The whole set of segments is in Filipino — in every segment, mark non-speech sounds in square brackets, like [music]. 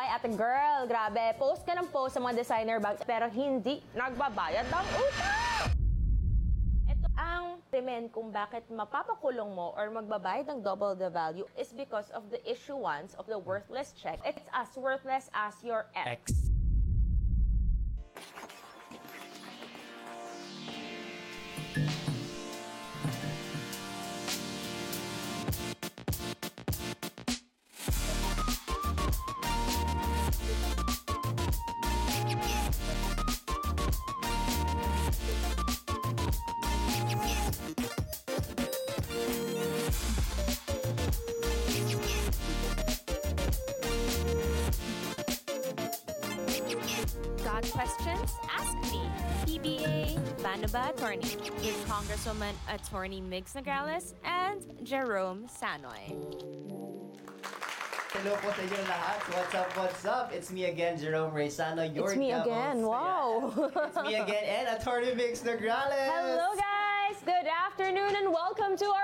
Hoy, ate girl, grabe. Post ka ng post sa mga designer bags pero hindi nagbabayad ng utang. Ito ang krimen kung bakit mapapakulong mo or magbabayad ng double the value is because of the issuance of the worthless check. It's as worthless as your ex. X. Congresswoman Attorney Migs Nograles and Jerome Sanoy. Hello po sa inyo lahat. What's up, what's up? It's me again, Jerome Reyesano, your It's me devil's again. fan. Wow. It's me again, and Attorney Mix Nograles. [laughs] Hello guys! Good afternoon and welcome to our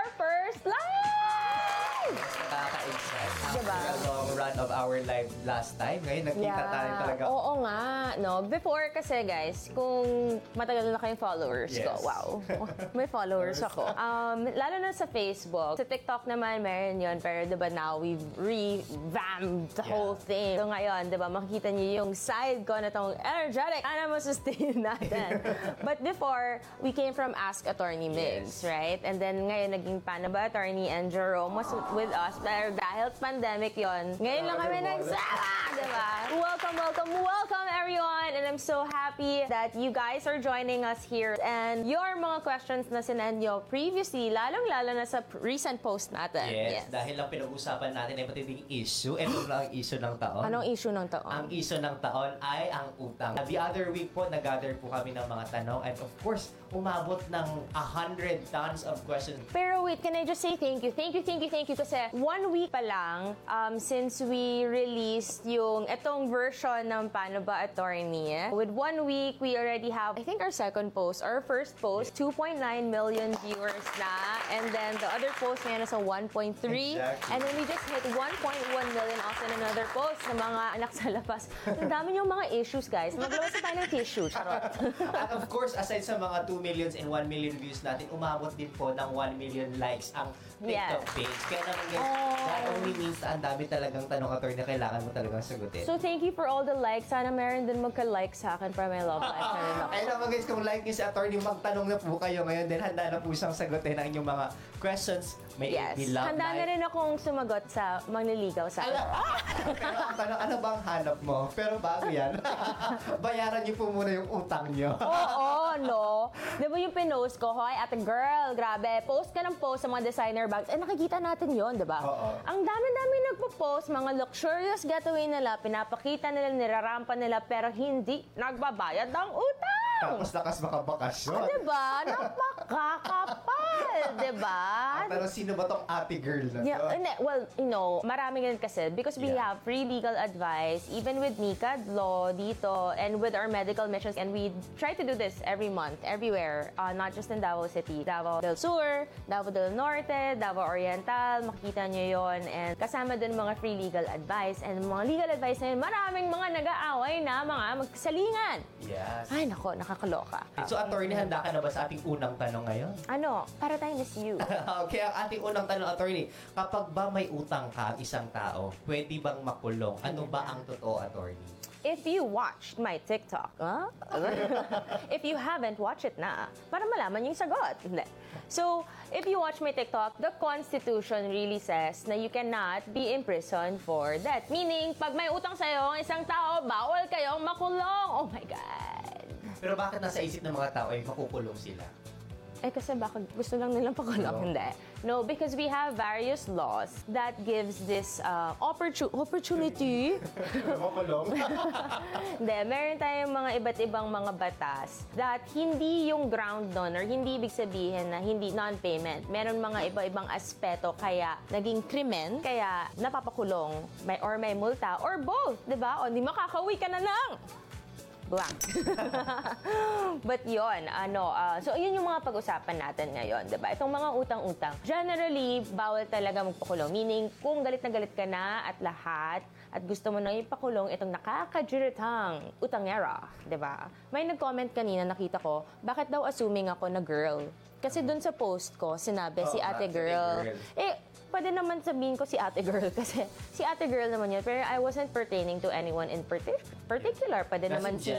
run of our live last time, ngayon nakita tayo talaga. Oo nga, no. Before kasi guys, kung matagal na kayong followers ko, Yes. wow. [laughs] May followers ako. Um, lalo na sa Facebook. Sa TikTok naman, meron yun. Pero diba now, we've revamped the Yeah. whole thing. So ngayon, diba, makikita niyo yung side ko na tong energetic. Sana [laughs] masustain natin. But before, we came from Ask Attorney Migs, Yes. right? And then ngayon, naging Panaba Attorney and Jerome was with us. Pero dahil pandemic yon ngayon lang kami nagsama, diba? Welcome, welcome, welcome everyone! And I'm so happy that you guys are joining us here. And your mga questions na sinend nyo previously, lalong-lalo na sa recent post natin. Yes, dahil lang pinag-usapan natin ay matinding issue. Ito lang ang issue ng taon. Anong issue ng taon? Ang issue ng taon ay ang utang. The other week po, nag-gather po kami ng mga tanong and of course, umabot ng 100 tons of questions. Pero wait, can I just say thank you? Thank you, thank you, thank you. Kasi one week pa lang um, since we released yung etong version ng Paano Ba Attorney. With one week, we already have, I think our second post, our first post, 2.9 million viewers na. And then the other post ngayon nasa 1.3. Exactly. And then we just hit 1.1 million also in another post ng mga anak sa labas. Ang dami yung mga issues, guys. Maglawas na tayo ng tissue. Charot. [laughs] At of course, aside sa mga 2 millions and 1 million views natin, umabot din po ng 1 million likes ang TikTok Yes. page. Kaya naman guys, Oh. that only means ang dami talagang tanong attorney na kailangan mo talagang sagutin. So thank you for all the likes. Sana meron din magka-like sa akin para may love life. [laughs] Kaya naman guys, kung like niyo si attorney, magtanong na po kayo ngayon. Then handa na po siyang sagutin ang inyong mga questions. May Yes. love Handa na life. rin akong sumagot sa mangliligaw sa Ala, akin. [laughs] pero ang tanong, ano bang hanap mo? Pero bago yan, [laughs] bayaran niyo po muna yung utang niyo. [laughs] Oo, no? Di ba yung pinost ko, Hoy, ate girl, grabe, post ka ng post sa mga designer bags. Eh, nakikita natin yon di ba? Oo. Ang dami-dami nagpo-post, mga luxurious getaway nila, pinapakita nila, nirarampa nila, pero hindi nagbabayad ng utang! Tapos lakas makabakasyon. Di ba? Napakakapal, [laughs] di ba? Pero sino ba tong ate girl na to? Yeah, hindi, well, you know, marami ganun kasi because we Yeah. have free legal advice even with Mika Law dito and with our medical missions and we try to do this every month, everywhere, uh, not just in Davao City. Davao del Sur, Davao del Norte, Davao Oriental, makikita nyo yon and kasama dun mga free legal advice and mga legal advice na yun, maraming mga nag-aaway na mga magsalingan. Yes. Ay, nako, nakakaloka. So, attorney, handa ka na ba sa ating unang tanong ngayon? Ano, para tayo miss you. [laughs] okay, ang ating unang tanong, attorney, kapag ba may utang ka ang isang tao, pwede bang makulong? Ano ba ang totoo, attorney? If you watched my TikTok, huh? [laughs] if you haven't, watch it na. Para malaman yung sagot. Hindi. So, if you watch my TikTok, the Constitution really says na you cannot be imprisoned for debt. Meaning, pag may utang sa'yo ang isang tao, bawal kayong makulong. Oh my God. Pero bakit nasa isip ng mga tao ay makukulong sila? Eh kasi baka gusto lang nilang pakulong, No. hindi. No, because we have various laws that gives this uh, opportu- opportunity [laughs] makulong? [laughs] Hindi, meron tayong mga iba't ibang mga batas that hindi yung ground nun or hindi ibig sabihin na hindi non-payment. Meron mga iba-ibang aspeto kaya naging krimen, kaya napapakulong may, or may multa or both, di ba? O di makakauwi ka na lang. Blank. [laughs] But yon ano, ah, so yun yung mga pag-usapan natin ngayon, 'di ba? Itong mga utang-utang. Generally, bawal talaga magpakulong. Meaning, kung galit na galit ka na at lahat, at gusto mo nang ipakulong itong nakakajiritang utangera, 'di ba? May nag-comment kanina nakita ko, bakit daw assuming ako na girl? Kasi dun sa post ko, sinabi si Oo nga, ate si girl. girl. Eh, pwede naman sabihin ko si ate girl [laughs] kasi si ate girl naman yun. Pero I wasn't pertaining to anyone in partic- particular. Pwede Just naman in si...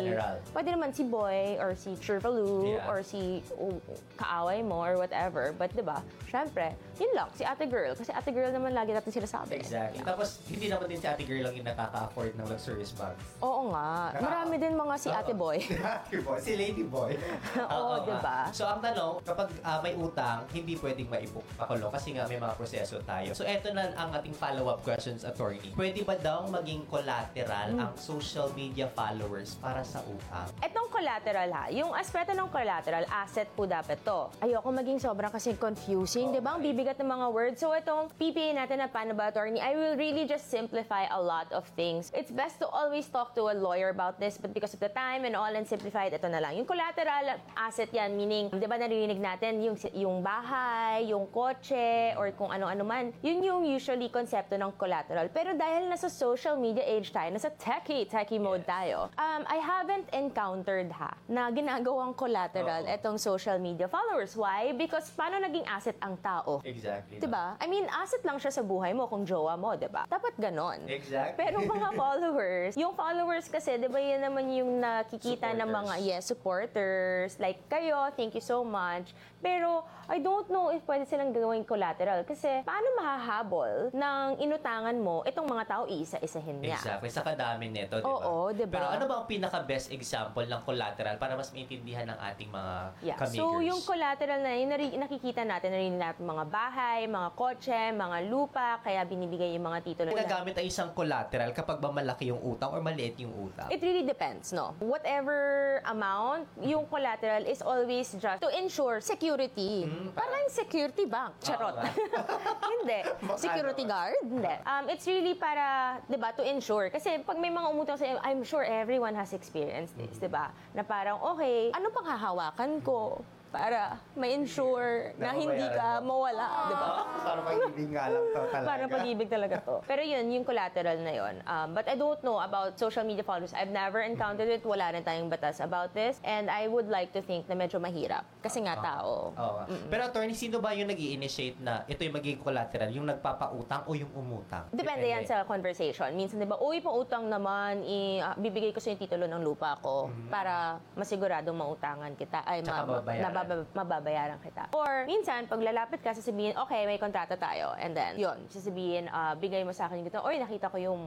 Pwede naman si boy or si Chirvaloo Yeah. or si uh, kaaway mo or whatever. But di ba, syempre, yun lang, si ate girl. Kasi ate girl naman lagi natin sinasabi. Exactly. Tapos, hindi naman din si ate girl lang yung nakaka-afford ng luxurious bags. Oo nga. Marami din mga si ate boy. [laughs] ate boy. Si lady boy. [laughs] Oo, nga. diba? So, ang tanong, kapag ah, may utang, hindi pwedeng maipakulong kasi nga may mga proseso tayo. So, eto na ang ating follow-up questions, attorney. Pwede ba daw maging collateral ang social media followers para sa utang? Etong collateral ha, yung aspeto ng collateral, asset po dapat to. Ayoko maging sobrang kasi confusing, di ba? Ang bibigat ng mga words. So itong PPA natin na paano ba attorney, I will really just simplify a lot of things. It's best to always talk to a lawyer about this, but because of the time and all and simplified, ito na lang. Yung collateral asset yan, meaning, di ba naririnig natin, yung, yung bahay, yung kotse, or kung ano-ano man, yun yung usually konsepto ng collateral. Pero dahil nasa social media age tayo, nasa techie, techie mode tayo, um, I haven't encountered ha, na ginagawang collateral Oo. etong social media followers. Why? Because paano naging asset ang tao? Exactly. Diba? I mean, asset lang siya sa buhay mo kung jowa mo, diba? Dapat ganon. Exactly. Pero mga [laughs] followers, yung followers kasi, di ba yun naman yung nakikita ng mga, Supporters. yes, supporters, like kayo, thank you so much. Pero, I don't know if pwede silang gawing collateral. Kasi, paano mahahabol ng inutangan mo itong mga tao, isa-isahin niya? Exactly. Sa kadami nito, di ba? Oo, di ba? Pero ano ba ang pinaka-best example ng collateral para mas maintindihan ng ating mga Yeah. kamigers? So, yung collateral na yun, nari- nakikita natin, narinig natin mga bahay, mga kotse, mga lupa, kaya binibigay yung mga titulo. Ginagamit ang isang collateral kapag ba malaki yung utang or maliit yung utang? It really depends, no? Whatever amount, yung collateral is always just to ensure security. Mm, Parang security bank. Charot. nga. [laughs] hindi. [laughs] security guard? Hindi. Um, it's really para, di ba, to ensure. Kasi pag may mga umutang sa I'm sure everyone has experienced this, Mm-hmm. di ba? Na parang, okay, ano pang hahawakan ko para ma-ensure na, Na hindi ka mawala, di ba? Para pag-ibig nga lang to talaga. Para pag-ibig talaga to. Pero yun, yung collateral na yun. Um, but I don't know about social media followers. I've never encountered it. Wala rin tayong batas about this. And I would like to think na medyo mahirap. Kasi nga tao. Oo. nga. Pero attorney, sino ba yung nag initiate na ito yung magiging collateral? Yung nagpapautang o yung umutang? Depende yan sa conversation. Minsan, di ba, uy, pautang naman, i, ah, bibigay ko sa yung titulo ng lupa ko para masiguradong mautangan kita. Ay, Tsaka mababayaran. Nababa- mababayaran kita. Or, minsan, pag lalapit ka, sasabihin, okay, may kontrata tayo. And then, yun, sasabihin, ah, bigay mo sa akin yung ganito, oy, nakita ko yung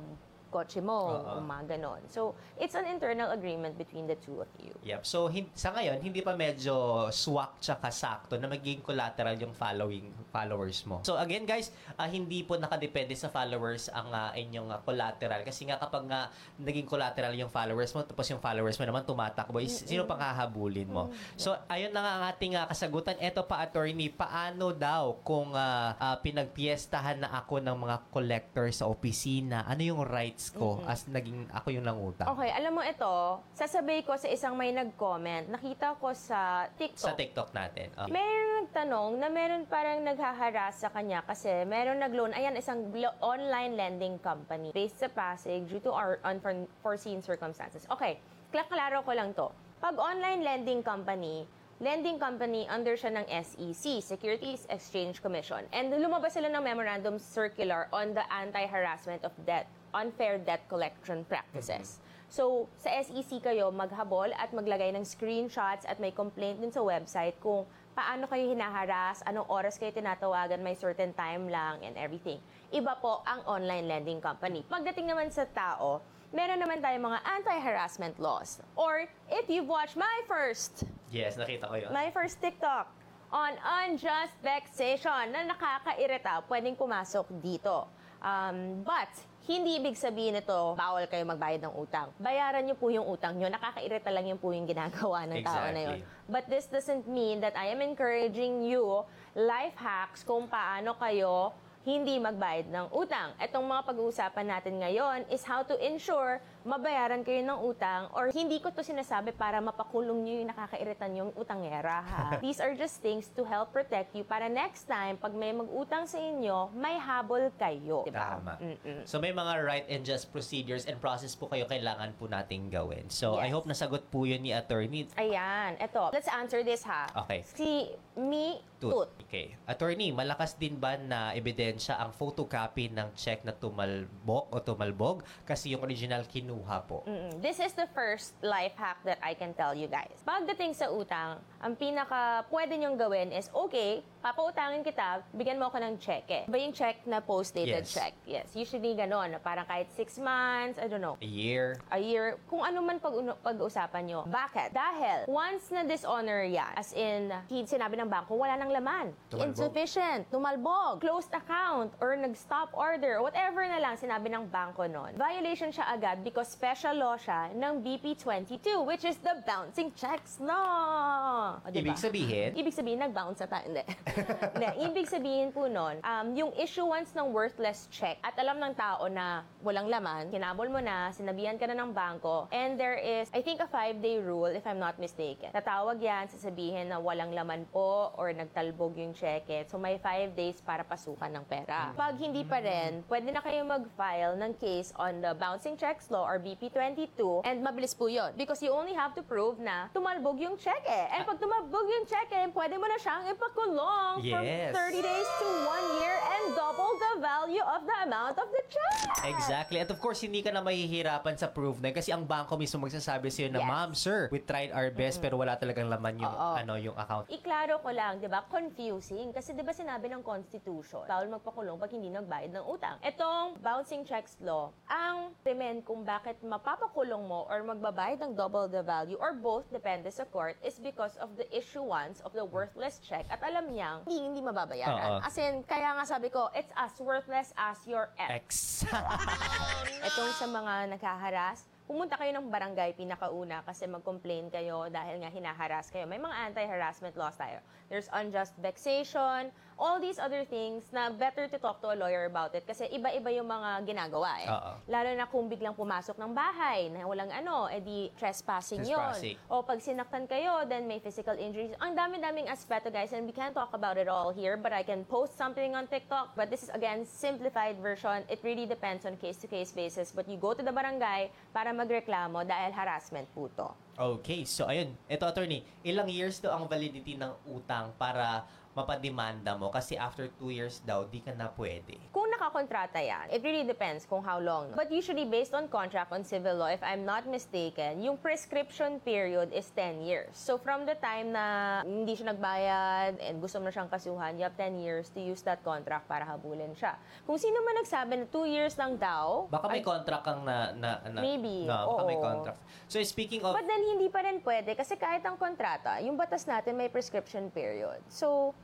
kotse mo, Oo. mga ganon. So, it's an internal agreement between the two of you. Yep. So, hin- sa ngayon, hindi pa medyo swak tsaka sakto na magiging collateral yung following followers mo. So, again, guys, ah, hindi po nakadepende sa followers ang ah, inyong ah, collateral. Kasi nga kapag nga naging collateral yung followers mo, tapos yung followers mo naman tumatakbo, is- sino pang hahabulin mo? So, ayun na nga ang ating ah, kasagutan. Eto pa, attorney, paano daw kung ah, ah, pinagpiestahan na ako ng mga collector sa opisina? Ano yung rights ko as naging ako yung nangutang? Okay, alam mo ito, sasabay ko sa isang may nag-comment, nakita ko sa TikTok. Sa TikTok natin. Ah. Meron nagtanong na meron parang naghaharas sa kanya kasi meron nag-loan. Ayan, isang lo- online lending company based sa Pasig due to our unforeseen circumstances. Okay, klaro ko lang to. Pag online lending company, lending company under siya ng SEC, Securities Exchange Commission. And lumabas sila ng memorandum circular on the anti-harassment of debt, unfair debt collection practices. So, sa SEC kayo maghabol at maglagay ng screenshots at may complaint din sa website kung paano kayo hinaharas, anong oras kayo tinatawagan, may certain time lang and everything. Iba po ang online lending company. Pagdating naman sa tao, meron naman tayong mga anti-harassment laws. Or, if you've watched my first Yes, nakita ko yun. my first TikTok on unjust vexation na nakakairita, pwedeng pumasok dito. Um, but, hindi ibig sabihin ito, bawal kayo magbayad ng utang. Bayaran niyo po yung utang niyo. Nakakairita lang yun po yung ginagawa ng tao na yun. But this doesn't mean that I am encouraging you life hacks kung paano kayo hindi magbayad ng utang. Itong mga pag-uusapan natin ngayon is how to ensure mabayaran kayo ng utang or hindi ko to sinasabi para mapakulong nyo yung nakakairitan yung utangera ha. [laughs] These are just things to help protect you para next time pag may mag-utang sa inyo, may habol kayo. Diba? Tama. Mm-mm. So may mga right and just procedures and process po kayo kailangan po nating gawin. So I Yes. hope nasagot po yun ni attorney. Ayan, eto. Let's answer this ha. Okay. Si Me Tut. Okay. Attorney, malakas din ba na ebidensya ang photocopy ng check na tumalbok o tumalbog kasi yung original kinuha po? Mm-mm. This is the first life hack that I can tell you guys. Pagdating sa utang, ang pinaka pwede niyong gawin is, okay, papautangin kita, bigyan mo ako ng cheque. Ba yung check na post-dated Yes. check? Yes. Usually ganon, na parang kahit six months, I don't know, A year? a year, kung ano man pag pag-uusapan nyo. Bakit? Dahil once na dishonor yan, as in, hin- sinabi ng bangko, wala nang laman. Tumalbog. Insufficient, tumalbog, closed account, or nag-stop order, or whatever na lang sinabi ng bangko nun. Violation siya agad because special law siya ng BP22, which is the bouncing checks law. O, diba? Ibig sabihin, Ibig sabihin, nag-bounce na tayo. Hindi. [laughs] Hindi. Ibig sabihin po nun, um, yung issuance ng worthless check at alam ng tao na walang laman, kinabol mo na, sinabihan ka na ng bangko, and there is, I think, a five-day rule, if I'm not mistaken. Tatawag yan, sasabihin na walang laman po or nagtalbog yung cheque. So, may five days para pasukan ng pera. Pag hindi pa rin, pwede na kayo mag-file ng case on the bouncing checks law or BP22 and mabilis po yun. Because you only have to prove na tumalbog yung cheque. And pag tumalbog yung cheque, pwede mo na siyang ipakulong from Yes. 30 days to 1 year and double the value of the amount of the check. Exactly. At of course, hindi ka na mahihirapan sa proof na kasi ang bangko mismo magsasabi sa'yo na, Yes. Ma'am, sir, we tried our best pero wala talagang laman yung, Oo. ano, yung account. Iklaro ko lang, 'di ba? Confusing kasi 'di ba sinabi ng constitution, bawal magpakulong pag hindi nagbayad ng utang. Etong bouncing checks law, ang krimen kung bakit mapapakulong mo or magbabayad ng double the value or both depende sa court is because of the issuance of the worthless check at alam niyang hindi, hindi mababayaran. Oo. As in, kaya nga sabi ko, it's as worthless as your ex. X. [laughs] Itong sa mga naghaharas, pumunta kayo ng barangay pinakauna kasi mag-complain kayo dahil nga hinaharas kayo. May mga anti-harassment laws tayo. There's unjust vexation, all these other things na better to talk to a lawyer about it kasi iba-iba yung mga ginagawa eh. Oo. Lalo na kung biglang pumasok ng bahay na walang ano, edi trespassing, Trespassing. yun. O pag sinaktan kayo, then may physical injuries. Ang dami-daming aspeto guys and we can't talk about it all here but I can post something on TikTok. But this is again simplified version. It really depends on case-to-case basis. But you go to the barangay para magreklamo dahil harassment po to. Okay, so ayun. Ito, attorney, ilang years daw ang validity ng utang para mapademanda mo? Kasi after two years daw, di ka na pwede. Kung nakakontrata yan, it really depends kung how long. But usually based on contract on civil law, if I'm not mistaken, yung prescription period is 10 years. So from the time na hindi siya nagbayad and gusto mo na siyang kasuhan, you have 10 years to use that contract para habulin siya. Kung sino man nagsabi na 2 years lang daw, Baka may ay- contract kang na... na, na Maybe, Na, baka may oo. contract. So speaking of... But then hindi pa rin pwede kasi kahit ang kontrata, yung batas natin may prescription period. So,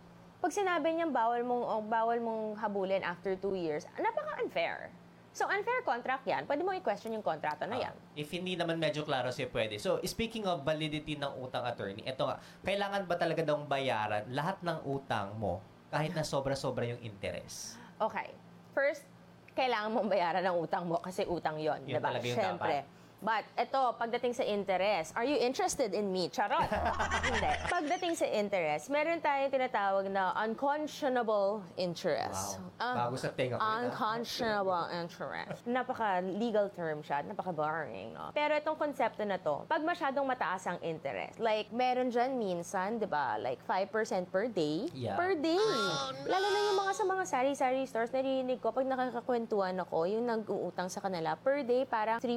pag sinabi niyang bawal mong o bawal mong habulin after two years, napaka-unfair. So, unfair contract yan. Pwede mo i-question yung kontrata na yan. Ah, if hindi naman medyo klaro siya pwede. So, speaking of validity ng utang attorney, eto nga, kailangan ba talaga daw bayaran lahat ng utang mo kahit na sobra-sobra yung interest? Okay. First, kailangan mong bayaran ng utang mo kasi utang yon, di ba? Siyempre. But ito, pagdating sa interest, are you interested in me? Charot! [laughs] Hindi. Pagdating sa interest, meron tayong tinatawag na unconscionable interest. Wow. Ang- Bago sa tenga ko. ah. Unconscionable interest. Napaka-legal term siya, napaka-boring, no? Pero itong konsepto na to, pag masyadong mataas ang interest, like, meron dyan minsan, di ba, like 5% per day? Yeah. Per day. Lalo na yung mga sa mga sari-sari stores, narinig ko, pag nakakakwentuhan ako, yung nag-uutang sa kanila, per day, parang 3%,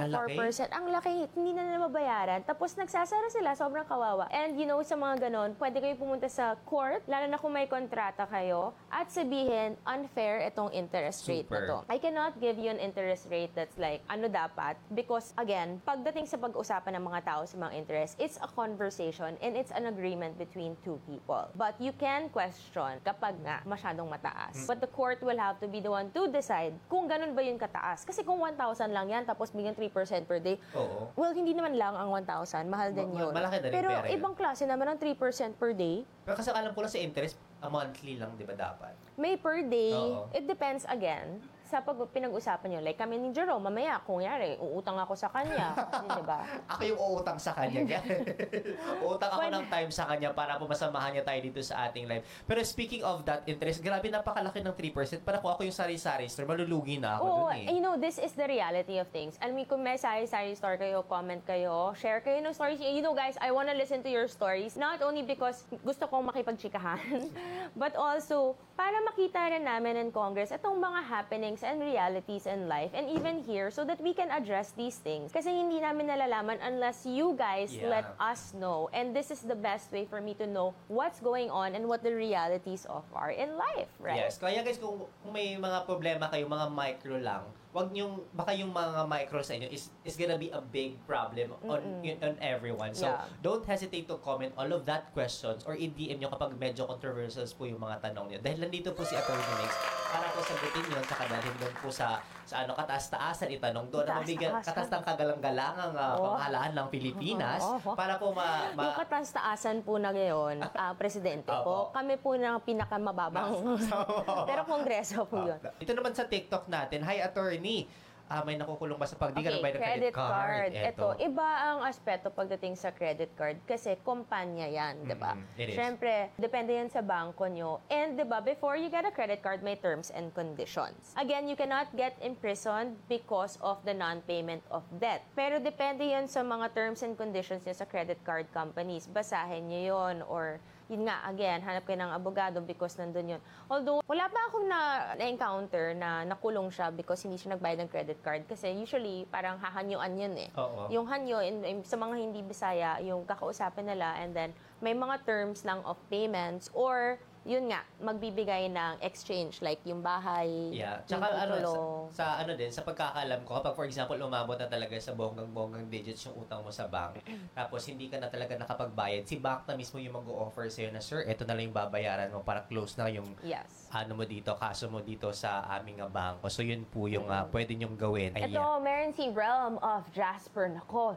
Ang laki. 4%. Ang laki, hindi na nila mabayaran. Tapos nagsasara sila, sobrang kawawa. And you know, sa mga ganon, pwede kayo pumunta sa court, lalo na kung may kontrata kayo, at sabihin, unfair itong interest rate na Super. to. I cannot give you an interest rate that's like, ano dapat, because again, pagdating sa pag-usapan ng mga tao sa mga interest, it's a conversation and it's an agreement between two people. But you can question kapag nga masyadong mataas. But the court will have to be the one to decide kung ganun ba yun kataas. Kasi kung 1,000 lang yan, tapos bigyan 3% per day, Oo. well, hindi naman lang ang 1,000. Mahal din Ma- yun. malaki na rin Pero pera yun. ibang klase naman ang 3% per day. Pero kasi alam ko lang sa interest, A monthly lang, di ba dapat? May per day. Oo. It depends again sa pag pinag-usapan nyo. Like kami ni Jerome, mamaya, kung yari, uutang ako sa kanya. [laughs] Di ba? Ako yung uutang sa kanya. [laughs] uutang ako Pwede. ng time sa kanya para po masamahan niya tayo dito sa ating live. Pero speaking of that interest, grabe napakalaki ng 3%. Para kung ako yung sari-sari store, malulugi na ako Oo, dun eh. you know, this is the reality of things. Alam mo, kung may sari-sari store kayo, comment kayo, share kayo ng stories. You know, guys, I wanna listen to your stories. Not only because gusto kong makipagchikahan, [laughs] but also para makita rin namin in Congress itong mga happenings and realities in life and even here so that we can address these things. Kasi hindi namin nalalaman unless you guys Yeah. let us know. And this is the best way for me to know what's going on and what the realities of are in life, right? Yes. Kaya guys, kung, kung may mga problema kayo, mga micro lang, wag niyong, baka yung mga micro sa inyo is, is gonna be a big problem on, on everyone. So, Yeah. don't hesitate to comment all of that questions or i-DM nyo kapag medyo controversial po yung mga tanong niyo. Dahil nandito po si Attorney Mix para po sagutin yun, tsaka dalhin doon po sa, sa ano, kataas-taasan itanong doon na mabigyan, Kataas-taasan. katas ng kagalang-galangang uh, Oh. pamahalaan ng Pilipinas Oh. para po ma... ma yung kataas-taasan po na ngayon, [laughs] ah, presidente Opo. po, kami po na pinakamababang. [laughs] [laughs] Pero kongreso po yun. Ito naman sa TikTok natin. Hi, attorney. Ah, may nakukulong ba sa pag di ka nagbayad ng credit card. Ito, iba ang aspeto pagdating sa credit card kasi kumpanya yan, di ba? Mm, it is. Siyempre, depende yan sa bangko nyo. And di ba, before you get a credit card, may terms and conditions. Again, you cannot get imprisoned because of the non-payment of debt. Pero depende yan sa mga terms and conditions niya sa credit card companies. Basahin nyo yun or yun nga, again, hanap kayo ng abogado because nandun yun. Although, wala pa akong na- na-encounter na nakulong siya because hindi siya nagbayad ng credit card. Kasi usually, parang hahanyuan yun eh. Oo. Yung hanyo, in, in- sa mga hindi Bisaya, yung kakausapin nila and then may mga terms lang of payments or yun nga, magbibigay ng exchange like yung bahay, Yeah. yung Tsaka ano, sa, sa ano din, sa pagkakalam ko, kapag for example, umabot na talaga sa bonggang-bonggang digits yung utang mo sa bank, [clears throat] tapos hindi ka na talaga nakapagbayad, si bank na mismo yung mag-o-offer sa'yo na, Sir, ito na lang yung babayaran mo para close na yung Yes. ano mo dito, kaso mo dito sa aming ah, bangko. So, yun po yung ah, pwede nyong gawin. Ito, meron si Realm of Jasper. Nako,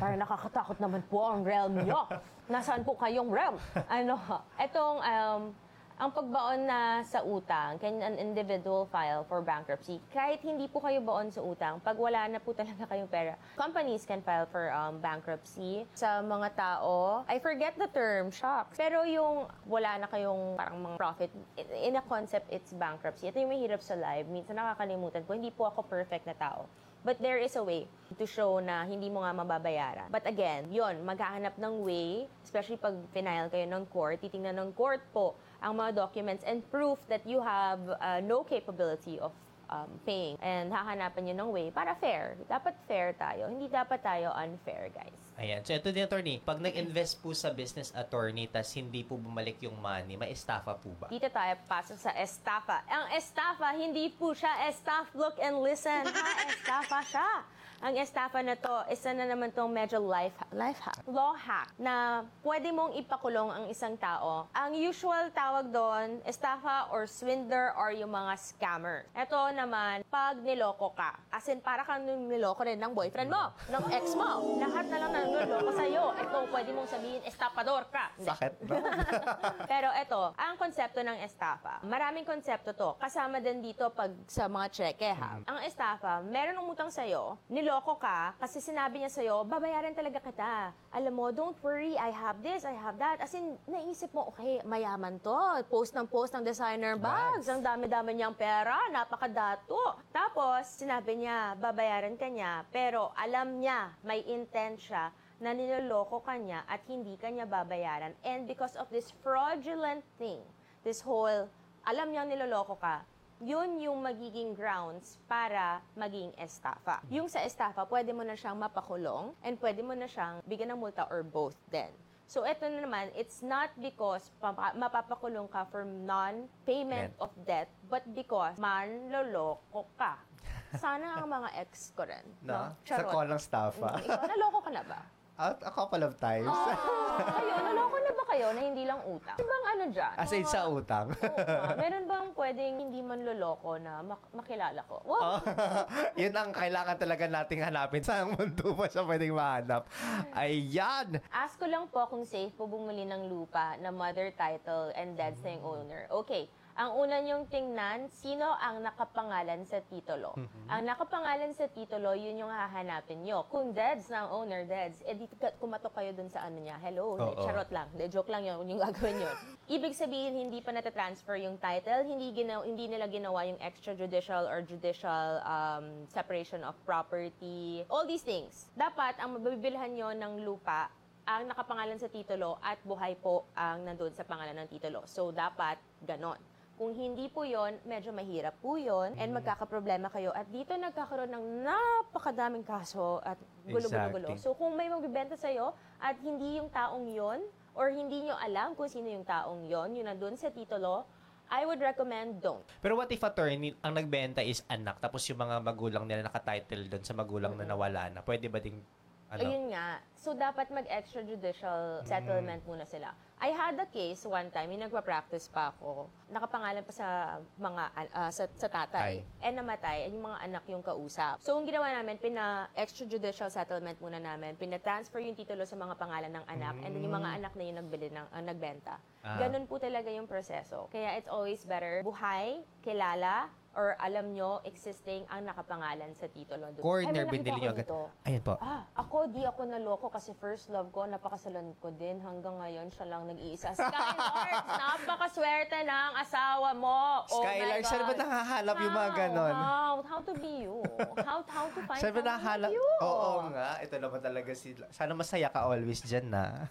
parang nakakatakot naman po ang realm nyo. [laughs] Nasaan po kayong realm? Ano, itong, um, ang pagbaon na sa utang, can an individual file for bankruptcy? Kahit hindi po kayo baon sa utang, pag wala na po talaga kayong pera, companies can file for um, bankruptcy. Sa mga tao, I forget the term, shocks. Pero yung wala na kayong parang mga profit, in a concept, it's bankruptcy. Ito yung mahirap sa live. Minsan nakakalimutan ko, hindi po ako perfect na tao. But there is a way to show na hindi mo nga mababayaran. But again, yon maghahanap ng way, especially pag final kayo ng court, titingnan ng court po ang mga documents and proof that you have uh, no capability of um, paying. And hahanapan nyo ng way para fair. Dapat fair tayo. Hindi dapat tayo unfair, guys. Ayan. So, ito din, attorney. Pag nag-invest po sa business attorney, tas hindi po bumalik yung money, may estafa po ba? Dito tayo pasok sa estafa. Ang estafa, hindi po siya estaff. Look and listen. Ha, estafa siya. Ang estafa na to, isa na naman tong medyo life, life hack, law hack, na pwede mong ipakulong ang isang tao. Ang usual tawag doon, estafa or swindler or yung mga scammer. Ito naman, pag niloko ka, as in para kang niloko rin ng boyfriend mo, ng ex mo, lahat na lang niloko sa'yo. Ito, pwede mong sabihin, estapador ka. Sakit ba? [laughs] Pero eto, ang konsepto ng estafa, maraming konsepto to. Kasama din dito pag sa mga cheque ha. Ang estafa, meron umutang sa'yo, niloko ka, kasi sinabi niya sa'yo, babayaran talaga kita. Alam mo, don't worry, I have this, I have that. As in, naisip mo, okay, mayaman to. Post ng post ng designer bags. Ang dami-dami niyang pera, napakadato. Tapos, sinabi niya, babayaran ka niya, pero alam niya, may intent siya na niloloko ka niya at hindi ka niya babayaran. And because of this fraudulent thing, this whole, alam niya niloloko ka, yun yung magiging grounds para maging estafa. Yung sa estafa, pwede mo na siyang mapakulong and pwede mo na siyang bigyan ng multa or both then. So, ito na naman, it's not because papa- mapapakulong ka for non-payment of debt, but because manloloko ka. Sana ang mga ex ko rin. No? No? Sa call ng staff, ah. Ikaw, naloko ka na ba? At a couple of times. Ah, kayo, naloko na ba kayo na hindi lang utang? Ano bang ano dyan? As in sa utang. Oo nga. Meron bang pwedeng hindi man loloko na mak- makilala ko? Wow. Oh, [laughs] yun ang kailangan talaga nating hanapin. Sa mundo pa siya pwedeng mahanap. Ayan! Ask ko lang po kung safe po bumili ng lupa na mother title and dad's na yung owner. Okay. Ang una niyong tingnan, sino ang nakapangalan sa titulo. Ang nakapangalan sa titulo, yun yung hahanapin niyo. Kung dad's na ang owner, dad's, eh di kumatok kayo dun sa ano niya. Hello, Oo. charot lang. De, joke lang yun, yung [laughs] gagawin yun. Ibig sabihin, hindi pa natatransfer yung title, hindi, ginaw, hindi nila ginawa yung extrajudicial or judicial um, separation of property, all these things. Dapat, ang mabibilhan nyo ng lupa, ang nakapangalan sa titulo at buhay po ang nandun sa pangalan ng titulo. So, dapat ganon. Kung hindi po yon, medyo mahirap po yon and magkakaproblema kayo. At dito nagkakaroon ng napakadaming kaso at gulo-gulo-gulo. Exactly. So, kung may magbibenta sa'yo at hindi yung taong yon or hindi nyo alam kung sino yung taong yon, yun nandun sa titulo, I would recommend don't. Pero what if attorney, ang nagbenta is anak, tapos yung mga magulang nila nakatitle doon sa magulang na nawala na, pwede ba ding, ano? Ayun nga. So, dapat mag-extrajudicial settlement Mm. muna sila. I had a case one time, yung nagpa-practice pa ako. Nakapangalan pa sa mga, ah, sa, sa tatay. Ay. Eh, namatay. Yung mga anak yung kausap. So, ang ginawa namin, pina-extrajudicial settlement muna namin. Pina-transfer yung titulo sa mga pangalan ng anak. And then yung mga anak na yung nagbili ng, ah, nagbenta. Mm. Ah. Ganun po talaga yung proseso. Kaya it's always better buhay, kilala, or alam nyo, existing ang nakapangalan sa titulo. doon. Corner, nyo agad. Ayan po. Ah, ako di ako naloko kasi first love ko, napakasalan ko din. Hanggang ngayon, siya lang nag-iisa. [laughs] Skylord, napakaswerte ng asawa mo. Oh Skylar, my saan ba God. nakahanap yung mga How? ganon? How? How to be you? How, how to find Saan ba someone nakahanap? like you? Oo nga, ito naman talaga sila. Sana masaya ka always dyan na.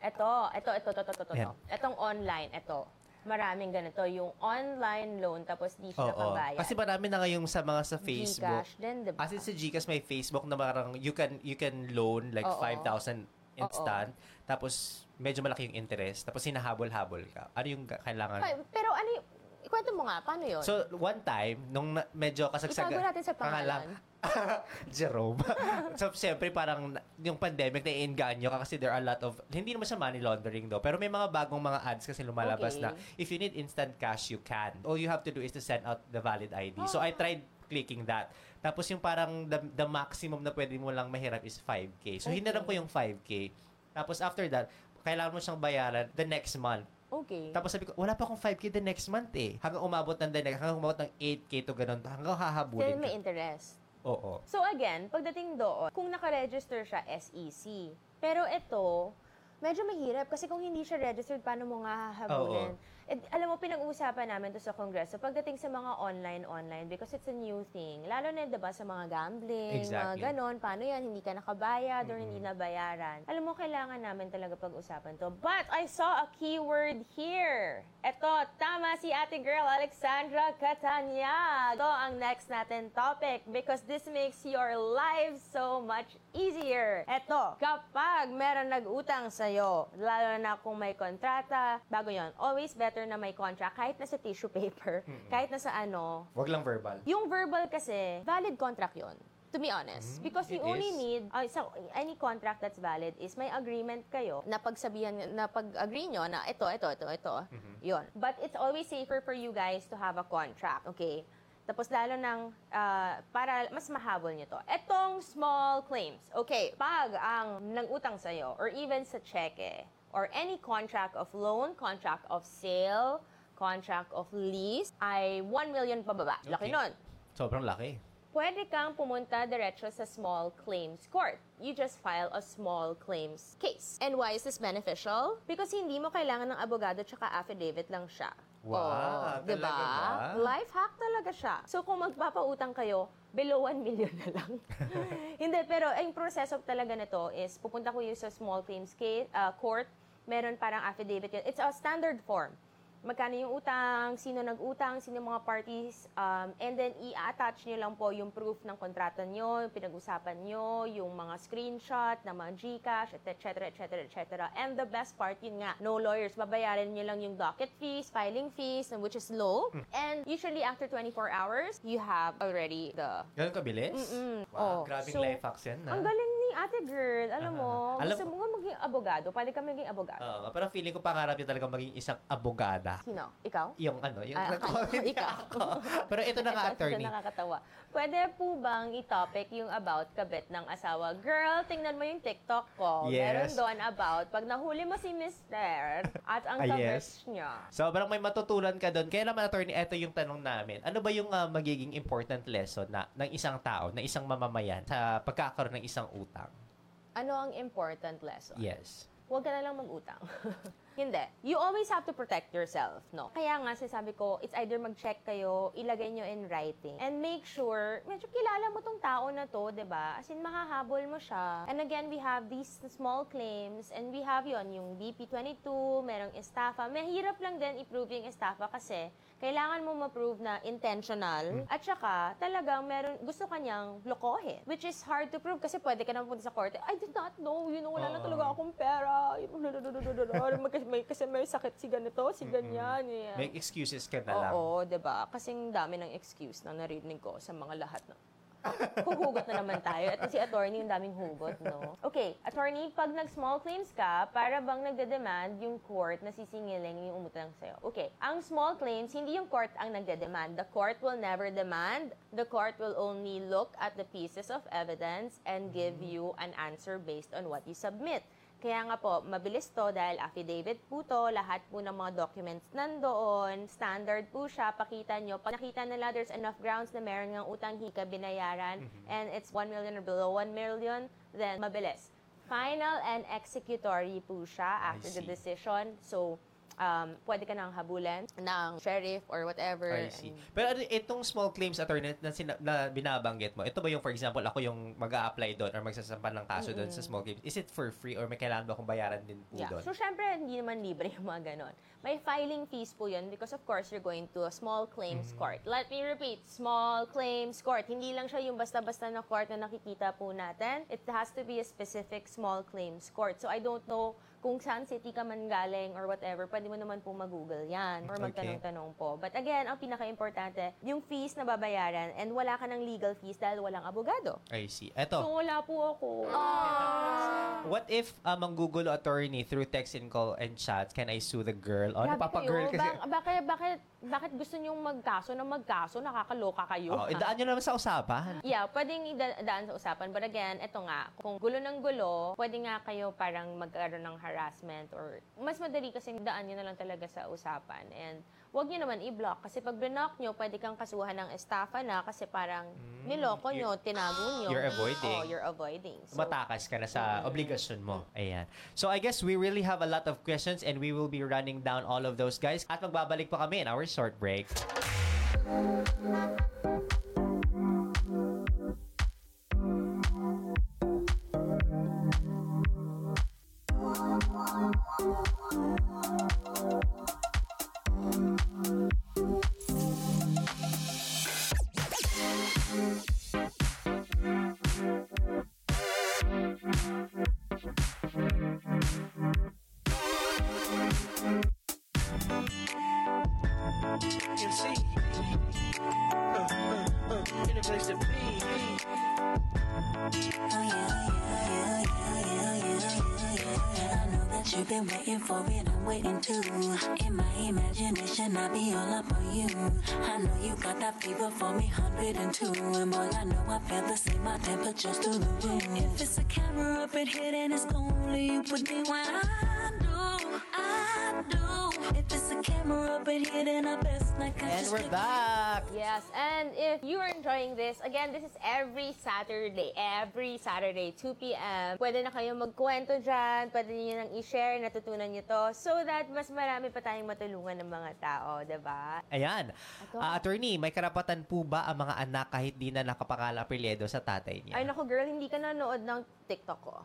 Ito, ito, ito, ito, ito, ito, ito. Ayan. Itong online, ito. Maraming ganito. Yung online loan, tapos di siya Oo. nakabayad. Kasi marami na ngayong sa mga sa Facebook. Gcash din, di ba? As in sa Gcash may Facebook na parang you can you can loan like Oo. 5,000 instant. Tapos medyo malaki yung interest. Tapos hinahabol-habol ka. Ano yung ga- kailangan? Ay, pero ano yung, ikwento mo nga, paano yun? So, one time, nung na- medyo kasagsaga... Itago natin sa pangalan. [laughs] Jerome. [laughs] so, siyempre, parang yung pandemic na iinganyo ka kasi there are a lot of, hindi naman siya money laundering do, pero may mga bagong mga ads kasi lumalabas Okay. na if you need instant cash, you can. All you have to do is to send out the valid ID. So, I tried clicking that. Tapos yung parang the, the maximum na pwede mo lang mahirap is 5K. So, Okay. hinaram ko yung 5K. Tapos after that, kailangan mo siyang bayaran the next month. Okay. Tapos sabi ko, wala pa akong 5K the next month eh. Hanggang umabot ng the next, hanggang umabot ng 8K to ganun. Hanggang hahabulin Still may ka. interest. Oo. So again, pagdating doon, kung nakaregister siya SEC. Pero ito, medyo mahirap kasi kung hindi siya registered, paano mo nga hahabulin? Eh, alam mo, pinag-uusapan namin to sa Kongreso pagdating sa mga online-online because it's a new thing. Lalo na, diba, sa mga gambling, mga Exactly. ganon. Paano yan? Hindi ka nakabayad or hindi nabayaran. Alam mo, kailangan namin talaga pag-usapan to. But I saw a keyword here. Ito, tama si ate girl Alexandra Catanyag. Ito ang next natin topic because this makes your life so much easier. Ito, kapag meron nag-utang sa'yo, lalo na kung may kontrata, bago yon always better na may contract kahit na sa tissue paper, kahit na sa ano, Wag lang verbal. yung verbal kasi, valid contract yon. To be honest. Because you it only is. need, uh, so, any contract that's valid is may agreement kayo na pagsabihan, na pag-agree nyo na ito, ito, ito, ito. Yun. But it's always safer for you guys to have a contract. Okay? Tapos lalo ng, ah, para mas mahabol nyo to. Etong small claims. Okay, pag ang nang-utang sa'yo, or even sa cheque, or any contract of loan, contract of sale, contract of lease, ay 1 million pababa. Laki Okay. nun Sobrang laki. pwede kang pumunta diretso sa small claims court. You just file a small claims case. And why is this beneficial? Because hindi mo kailangan ng abogado tsaka affidavit lang siya. Wow, Oh, talaga diba? ba? Life hack talaga siya. So kung magpapautang kayo, below 1 [laughs] million na lang. [laughs] hindi, pero ang proseso talaga nito is pupunta ko yung sa small claims case, uh, court, meron parang affidavit yun. It's a standard form magkano yung utang, sino nag-utang, sino mga parties, um, and then i-attach nyo lang po yung proof ng kontrata nyo, yung pinag-usapan nyo, yung mga screenshot ng mga Gcash, etc., etc., etc. And the best part, yun nga, no lawyers, babayaran nyo lang yung docket fees, filing fees, which is low. And usually after 24 hours, you have already the Ganun kabilis? Mm-mm. Wow, Oh, grabing so, life hacks yan. ang Ha? galing ni ate girl, alam mo, Ah, alam- gusto mo nga maging abogado, pwede ka maging abogado. Oo, pero feeling ko pangarap niya talaga maging isang abogada. Sino? Ikaw? Yung ano, yung Ah, [laughs] nag-comment ikaw. ako. [laughs] Pero ito na nga, Ito, attorney. Ito nakakatawa. Pwede po bang i-topic yung about kabit ng asawa? Girl, tingnan mo yung TikTok ko. Yes. Meron doon about pag nahuli mo si Mr. at ang Ah, kabit yes. niya. Sobrang may matutulan ka doon. Kaya naman, attorney, ito yung tanong namin. Ano ba yung ah, magiging important lesson na ng isang tao, ng isang mamamayan sa pagkakaroon ng isang utang? Ano ang important lesson? Yes. Huwag ka na lang mag-utang. [laughs] Hindi. You always have to protect yourself, no? Kaya nga, sinasabi ko, it's either mag-check kayo, ilagay nyo in writing, and make sure, medyo kilala mo tong tao na to, ba? As in, makahabol mo siya. And again, we have these small claims, and we have yon yung BP22, merong estafa. Mahirap lang din i-prove yung estafa kasi kailangan mo ma-prove na intentional, at saka talagang meron, gusto kanyang lokohin, which is hard to prove kasi pwede ka naman punta sa korte, I did not know, you know, wala na Oo. talaga akong pera. Mag- may, kasi may sakit si ganito, si ganyan. yan. May excuses ka na lang. Oo, 'di ba? Kasing dami ng excuse na narinig ko sa mga lahat ng Huhugot na naman tayo. At si attorney yung daming hugot, no? Okay, attorney, pag nag-small claims ka, para bang nagde-demand yung court na sisingilin yung umutang sa'yo? Okay, ang small claims, hindi yung court ang nagde-demand. The court will never demand. The court will only look at the pieces of evidence and give you an answer based on what you submit. Kaya nga po, mabilis to dahil affidavit po to, lahat po ng mga documents nandoon, standard po siya, pakita nyo. Pag nakita nila there's enough grounds na meron ng utang hika binayaran and it's 1 million or below 1 million, then mabilis. Final and executory po siya after the decision. So, um, pwede ka nang habulan ng sheriff or whatever. I see. And- Pero ano, itong small claims attorney na, sina- na binabanggit mo, ito ba yung, for example, ako yung mag apply doon or magsasampa ng kaso doon sa small claims, is it for free or may kailangan ba akong bayaran din po Yeah. doon? So, syempre, hindi naman libre [laughs] yung mga ganon. May filing fees po yun because of course, you're going to a small claims court. Let me repeat, small claims court. Hindi lang siya yung basta-basta na court na nakikita po natin. It has to be a specific small claims court. So, I don't know kung saan city ka man galing or whatever, pwede mo naman po mag-google yan or magtanong-tanong po. But again, ang pinaka-importante, yung fees na babayaran and wala ka ng legal fees dahil walang abogado. I see. Ito, So, wala po ako. what if uh, manggugulo attorney through text and call and chat, can I sue the girl? O, Grabe napapa-girl kayo. kasi. Ba- bakit, bakit, bakit gusto nyong magkaso ng magkaso? Nakakaloka kayo. Oh, idaan nyo naman sa usapan. Yeah, pwedeng idaan sa usapan. But again, eto nga, kung gulo ng gulo, pwede nga kayo parang magkaroon ng harassment or mas madali kasi daan nyo na lang talaga sa usapan. And wag nyo naman i-block kasi pag block nyo, pwede kang kasuhan ng estafa na kasi parang niloko nyo, tinago nyo. Mm. you're avoiding. Oh, you're avoiding. So, Matakas ka na sa obligasyon mo. Ayan. So I guess we really have a lot of questions and we will be running down all of those guys. At magbabalik pa kami in our short break. You you've been waiting for it, I'm waiting too. In my imagination, I be all up on you. I know you got that fever for me, 102. And boy, I know I feel the same, my temperature's through the roof. If it's a camera up in here, then it's only you put me when I do, I do. If it's a camera up in here, then I best not catch And we're back! Yes, and if you are enjoying this, again, this is every Saturday. Every Saturday, 2 p.m. Pwede na kayo magkwento dyan, pwede nyo nang i-share, natutunan nyo to, so that mas marami pa tayong matulungan ng mga tao, ba? Ayan. Ah, attorney, may karapatan po ba ang mga anak kahit di na nakapakala apelyedo sa tatay niya? Ay, naku girl, hindi ka nanood ng TikTok ko.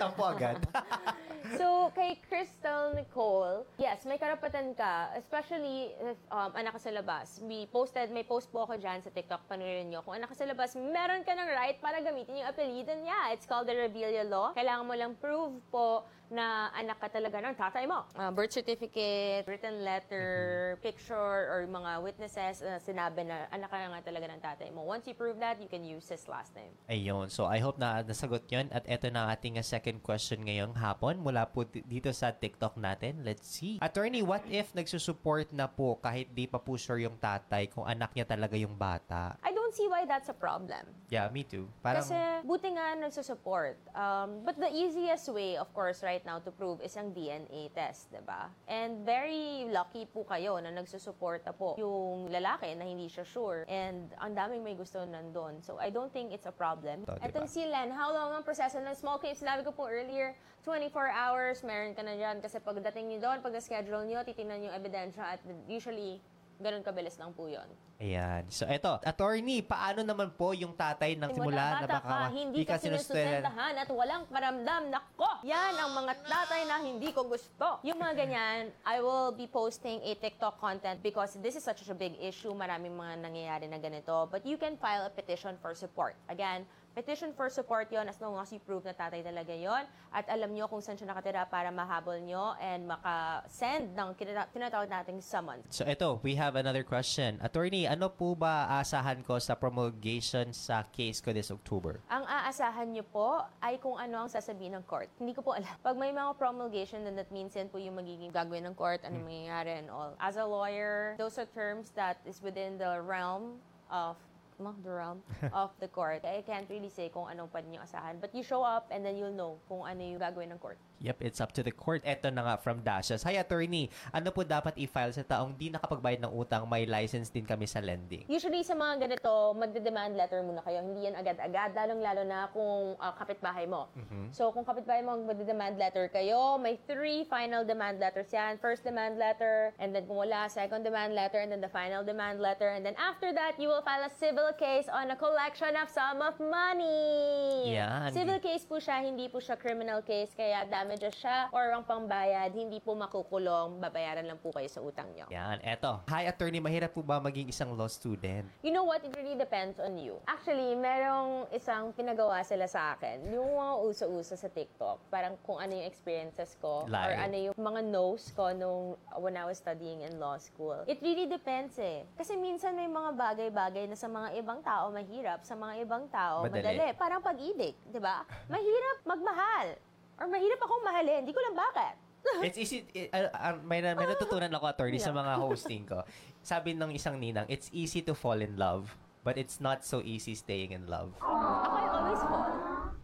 Tampo agad. [laughs] So, kay Crystal Nicole, yes, may karapatan ka, especially if um, anak ka sa labas. We posted, may post po ako dyan sa TikTok, panurin nyo. Kung anak ka sa labas, meron ka ng right para gamitin yung apelido niya. It's called the Revelia Law. Kailangan mo lang prove po na anak ka talaga ng tatay mo. Uh, birth certificate, written letter, picture, or mga witnesses na sinabi na anak ka nga talaga ng tatay mo. Once you prove that, you can use his last name. Ayun. So, I hope na nasagot yon At eto na ating uh, second question ngayong hapon mula po di- dito sa TikTok natin. Let's see. Attorney, what if nagsusupport na po kahit di pa po sure yung tatay kung anak niya talaga yung bata? I don't see why that's a problem. Yeah, me too. Parang, Kasi buti nga nagsusupport. Um, but the easiest way, of course, right now to prove is ang DNA test, di ba? And very lucky po kayo na nagsusuporta po yung lalaki na hindi siya sure. And ang daming may gusto nandun. So I don't think it's a problem. To, di Etong ba? si Len, how long ang proseso ng small claims? Sinabi ko po earlier, 24 hours, meron ka na dyan. Kasi pagdating nyo doon, pag na-schedule nyo, titingnan yung ebidensya at usually, ganun kabilis lang po yun. Ayan. So, eto. Attorney, paano naman po yung tatay ng simula na bata baka ka, hindi ka sinusustentahan at walang paramdam. Nako! Yan ang mga tatay na hindi ko gusto. Yung mga ganyan, I will be posting a TikTok content because this is such a big issue. Maraming mga nangyayari na ganito. But you can file a petition for support. Again, petition for support yon as long as you prove na tatay talaga yon at alam nyo kung saan siya nakatira para mahabol nyo and maka-send ng tinatawag nating summons. So, eto. We have another question. Attorney, ano po ba asahan ko sa promulgation sa case ko this October? Ang aasahan nyo po ay kung ano ang sasabihin ng court. Hindi ko po alam. Pag may mga promulgation, then that means yan po yung magiging gagawin ng court, ano mangyayari and all. As a lawyer, those are terms that is within the realm of no, the realm [laughs] of the court. I can't really say kung anong pwede nyo asahan. But you show up and then you'll know kung ano yung gagawin ng court. Yep, it's up to the court. Eto na nga from Dashes. Hi, attorney. Ano po dapat i-file sa taong di nakapagbayad ng utang? May license din kami sa lending. Usually sa mga ganito, magde-demand letter muna kayo. Hindi yan agad-agad, lalong-lalo na kung ah, kapitbahay mo. So kung kapitbahay mo, magde-demand letter kayo, may three final demand letters yan. First demand letter, and then kung wala, second demand letter, and then the final demand letter. And then after that, you will file a civil case on a collection of sum of money. Yan. Civil case po siya, hindi po siya criminal case, kaya damages siya or ang pambayad, hindi po makukulong, babayaran lang po kayo sa utang nyo. Yan, eto. Hi, attorney. Mahirap po ba maging isang law student? You know what? It really depends on you. Actually, merong isang pinagawa sila sa akin. Yung mga uso-uso sa TikTok. Parang kung ano yung experiences ko. Live. Or ano yung mga notes ko nung when I was studying in law school. It really depends eh. Kasi minsan may mga bagay-bagay na sa mga ibang tao mahirap, sa mga ibang tao Madali. madali. Parang pag-ibig, di ba? Mahirap magmahal. Or mahirap akong mahalin. Hindi ko lang bakit. [laughs] It's easy, i- uh, uh, may, na- may natutunan ako, attorney, sa mga [laughs] hosting ko. Sabi ng isang ninang, it's easy to fall in love, but it's not so easy staying in love. Ako I always fall.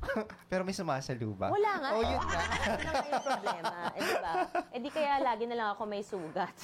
[laughs] Pero may sumasaluba. Wala nga. Oh, yun. Ano nga yung problema? Eh, di ba? Eh, di kaya lagi na lang ako may sugat.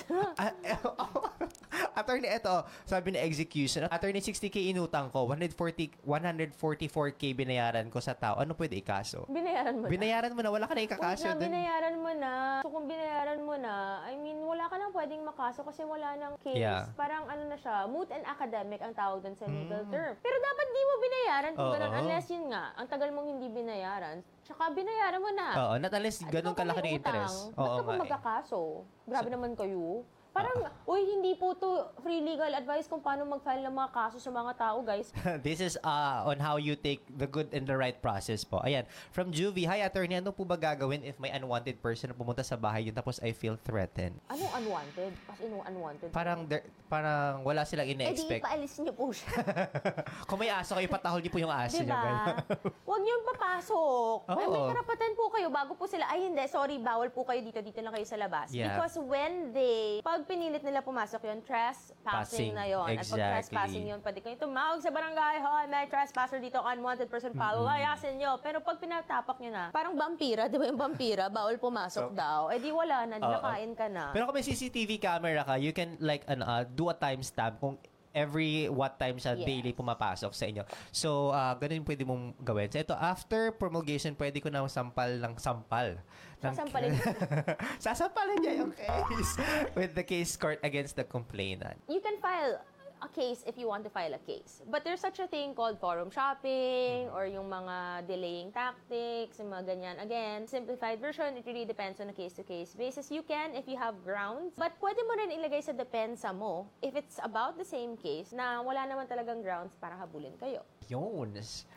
[laughs] Attorney, eto, sabi ni execution. Attorney, 60k inutang ko, 140, 144k binayaran ko sa tao. Ano pwede ikaso? binayaran mo na. Binayaran mo na, wala ka na Kung ikakaso na, dun. binayaran mo na. So, kung binayaran mo na, I mean, wala ka nang pwedeng makaso kasi wala nang case. Yeah. Parang ano na siya, moot and academic ang tawag doon sa legal term. Pero dapat di mo binayaran kung Oo. ganun. Unless yun nga, ang tagal mong hindi binayaran. Tsaka binayaran mo na. Oo, not unless ganun kalaki ng interest. utang, Ba't ka pa nga eh. magkakaso? Grabe naman kayo. Parang, uy, hindi po to free legal advice kung paano mag-file ng mga kaso sa mga tao, guys. [laughs] This is uh, on how you take the good and the right process po. Ayan, from Juvie, hi attorney, ano po ba gagawin if may unwanted person na pumunta sa bahay yun tapos I feel threatened? Anong unwanted? As in, unwanted? Parang there- parang wala silang eh di, ine-expect. paalis niyo po siya. [laughs] Kung may aso kayo, patahol niyo po yung aso niyo. Diba? ganun. Huwag niyong papasok. May, may Oo. karapatan po kayo bago po sila, ay hindi, sorry, bawal po kayo dito, dito lang kayo sa labas. Yeah. Because when they, pag pinilit nila pumasok yun, trespassing Passing. na yun. At pag Exactly. trespassing yun, pwede kayo tumawag sa barangay, hoy, may trespasser dito, unwanted person, palayasin nyo. Pero pag pinatapak nyo na, parang vampira, di ba yung vampira, bawal pumasok daw. Eh di wala na, Oo. nakain ka na. Pero kung may CCTV camera ka, you can like ano, uh, do a timestamp kung every what time siya Yes. daily pumapasok sa inyo. So, uh, ganun pwede mong gawin. So, ito, after promulgation, pwede ko na sampal ng sampal. Ng- Sasampalin. [laughs] Sasampalin niya yung case with the case court against the complainant. you can file a case if you want to file a case. But there's such a thing called forum shopping or yung mga delaying tactics, yung mga ganyan. Again, simplified version, it really depends on a case-to-case basis. You can if you have grounds, but pwede mo rin ilagay sa depensa mo if it's about the same case na wala naman talagang grounds para habulin kayo. Yun.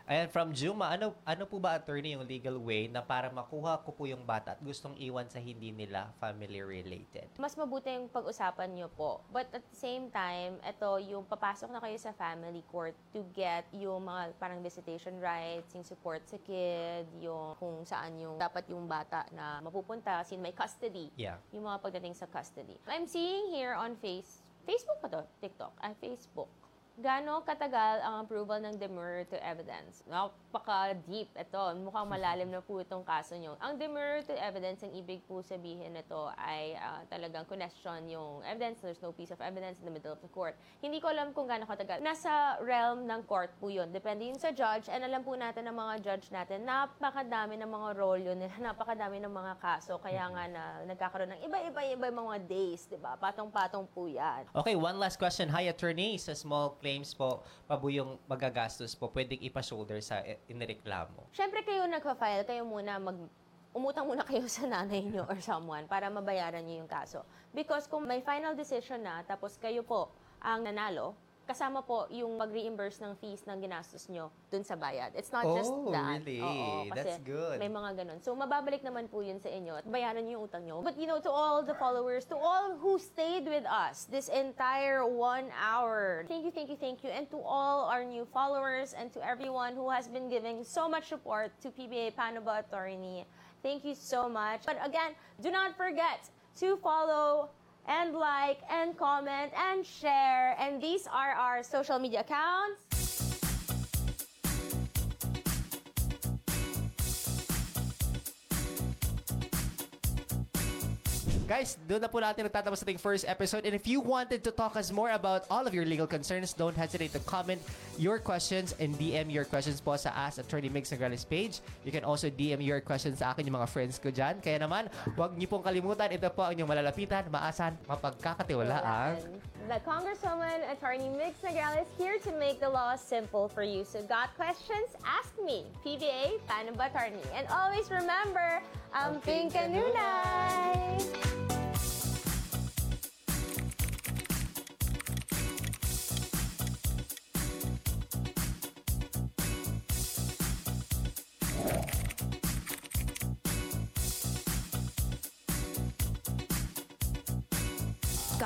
Ayan, from Juma, ano, ano po ba, attorney, yung legal way na para makuha ko po yung bata at gustong iwan sa hindi nila family related? mas mabuti yung pag-usapan nyo po. But at the same time, ito, yung papasok na kayo sa family court to get yung mga parang visitation rights, yung support sa kid, yung kung saan yung dapat yung bata na mapupunta, sin may custody, Yeah. yung mga pagdating sa custody. I'm seeing here on face, Facebook pa to? TikTok? Ah, Facebook. Gano'ng katagal ang approval ng demurrer to evidence? Napaka-deep ito. Mukhang malalim na po itong kaso nyo. Ang demurrer to evidence, ang ibig po sabihin nito ay ah, talagang question yung evidence. There's no piece of evidence in the middle of the court. Hindi ko alam kung gano'ng katagal. Nasa realm ng court po yun. Depende yun sa judge. And alam po natin ng mga judge natin, napakadami ng mga role yun. [laughs] Napakadami ng mga kaso. Kaya nga na nagkakaroon ng iba-iba-iba mga days, di ba? Patong-patong po yan. Okay, one last question. Hi, attorney. Sa small claims po, pabuyong magagastos po, pwedeng ipa-shoulder sa eh, inireklamo. Siyempre kayo nagpa-file, kayo muna mag umutang muna kayo sa nanay nyo or someone para mabayaran nyo yung kaso. Because kung may final decision na, tapos kayo po ang nanalo, kasama po yung mag-reimburse ng fees ng ginastos nyo dun sa bayad. It's not just Oh, that. really? Oo, kasi That's good. may mga ganun. So, mababalik naman po yun sa inyo at bayaran nyo yung utang nyo. But you know, to all the followers, to all who stayed with us this entire one hour, thank you, thank you, thank you. And to all our new followers and to everyone who has been giving so much support to PBA Panaba Attorney, thank you so much. But again, do not forget to follow and like and comment and share. And these are our social media accounts. Guys, doon na po natin nagtatapos ating first episode. And if you wanted to talk us more about all of your legal concerns, don't hesitate to comment your questions and DM your questions po sa Ask Attorney Migs Nograles page. You can also DM your questions sa akin, yung mga friends ko dyan. Kaya naman, huwag niyo pong kalimutan, ito po ang inyong malalapitan, maasan, mapagkakatiwalaan. The Congresswoman Attorney Mix Nograles here to make the law simple for you. So got questions? Ask me. PBA Panaba Attorney. And always remember, ang pink kanunay!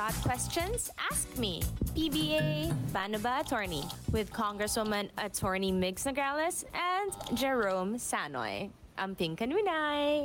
Got questions? Ask me. PBA Banaba Attorney with Congresswoman Attorney Migs Nograles and Jerome Sanoy. Amping Kanunay.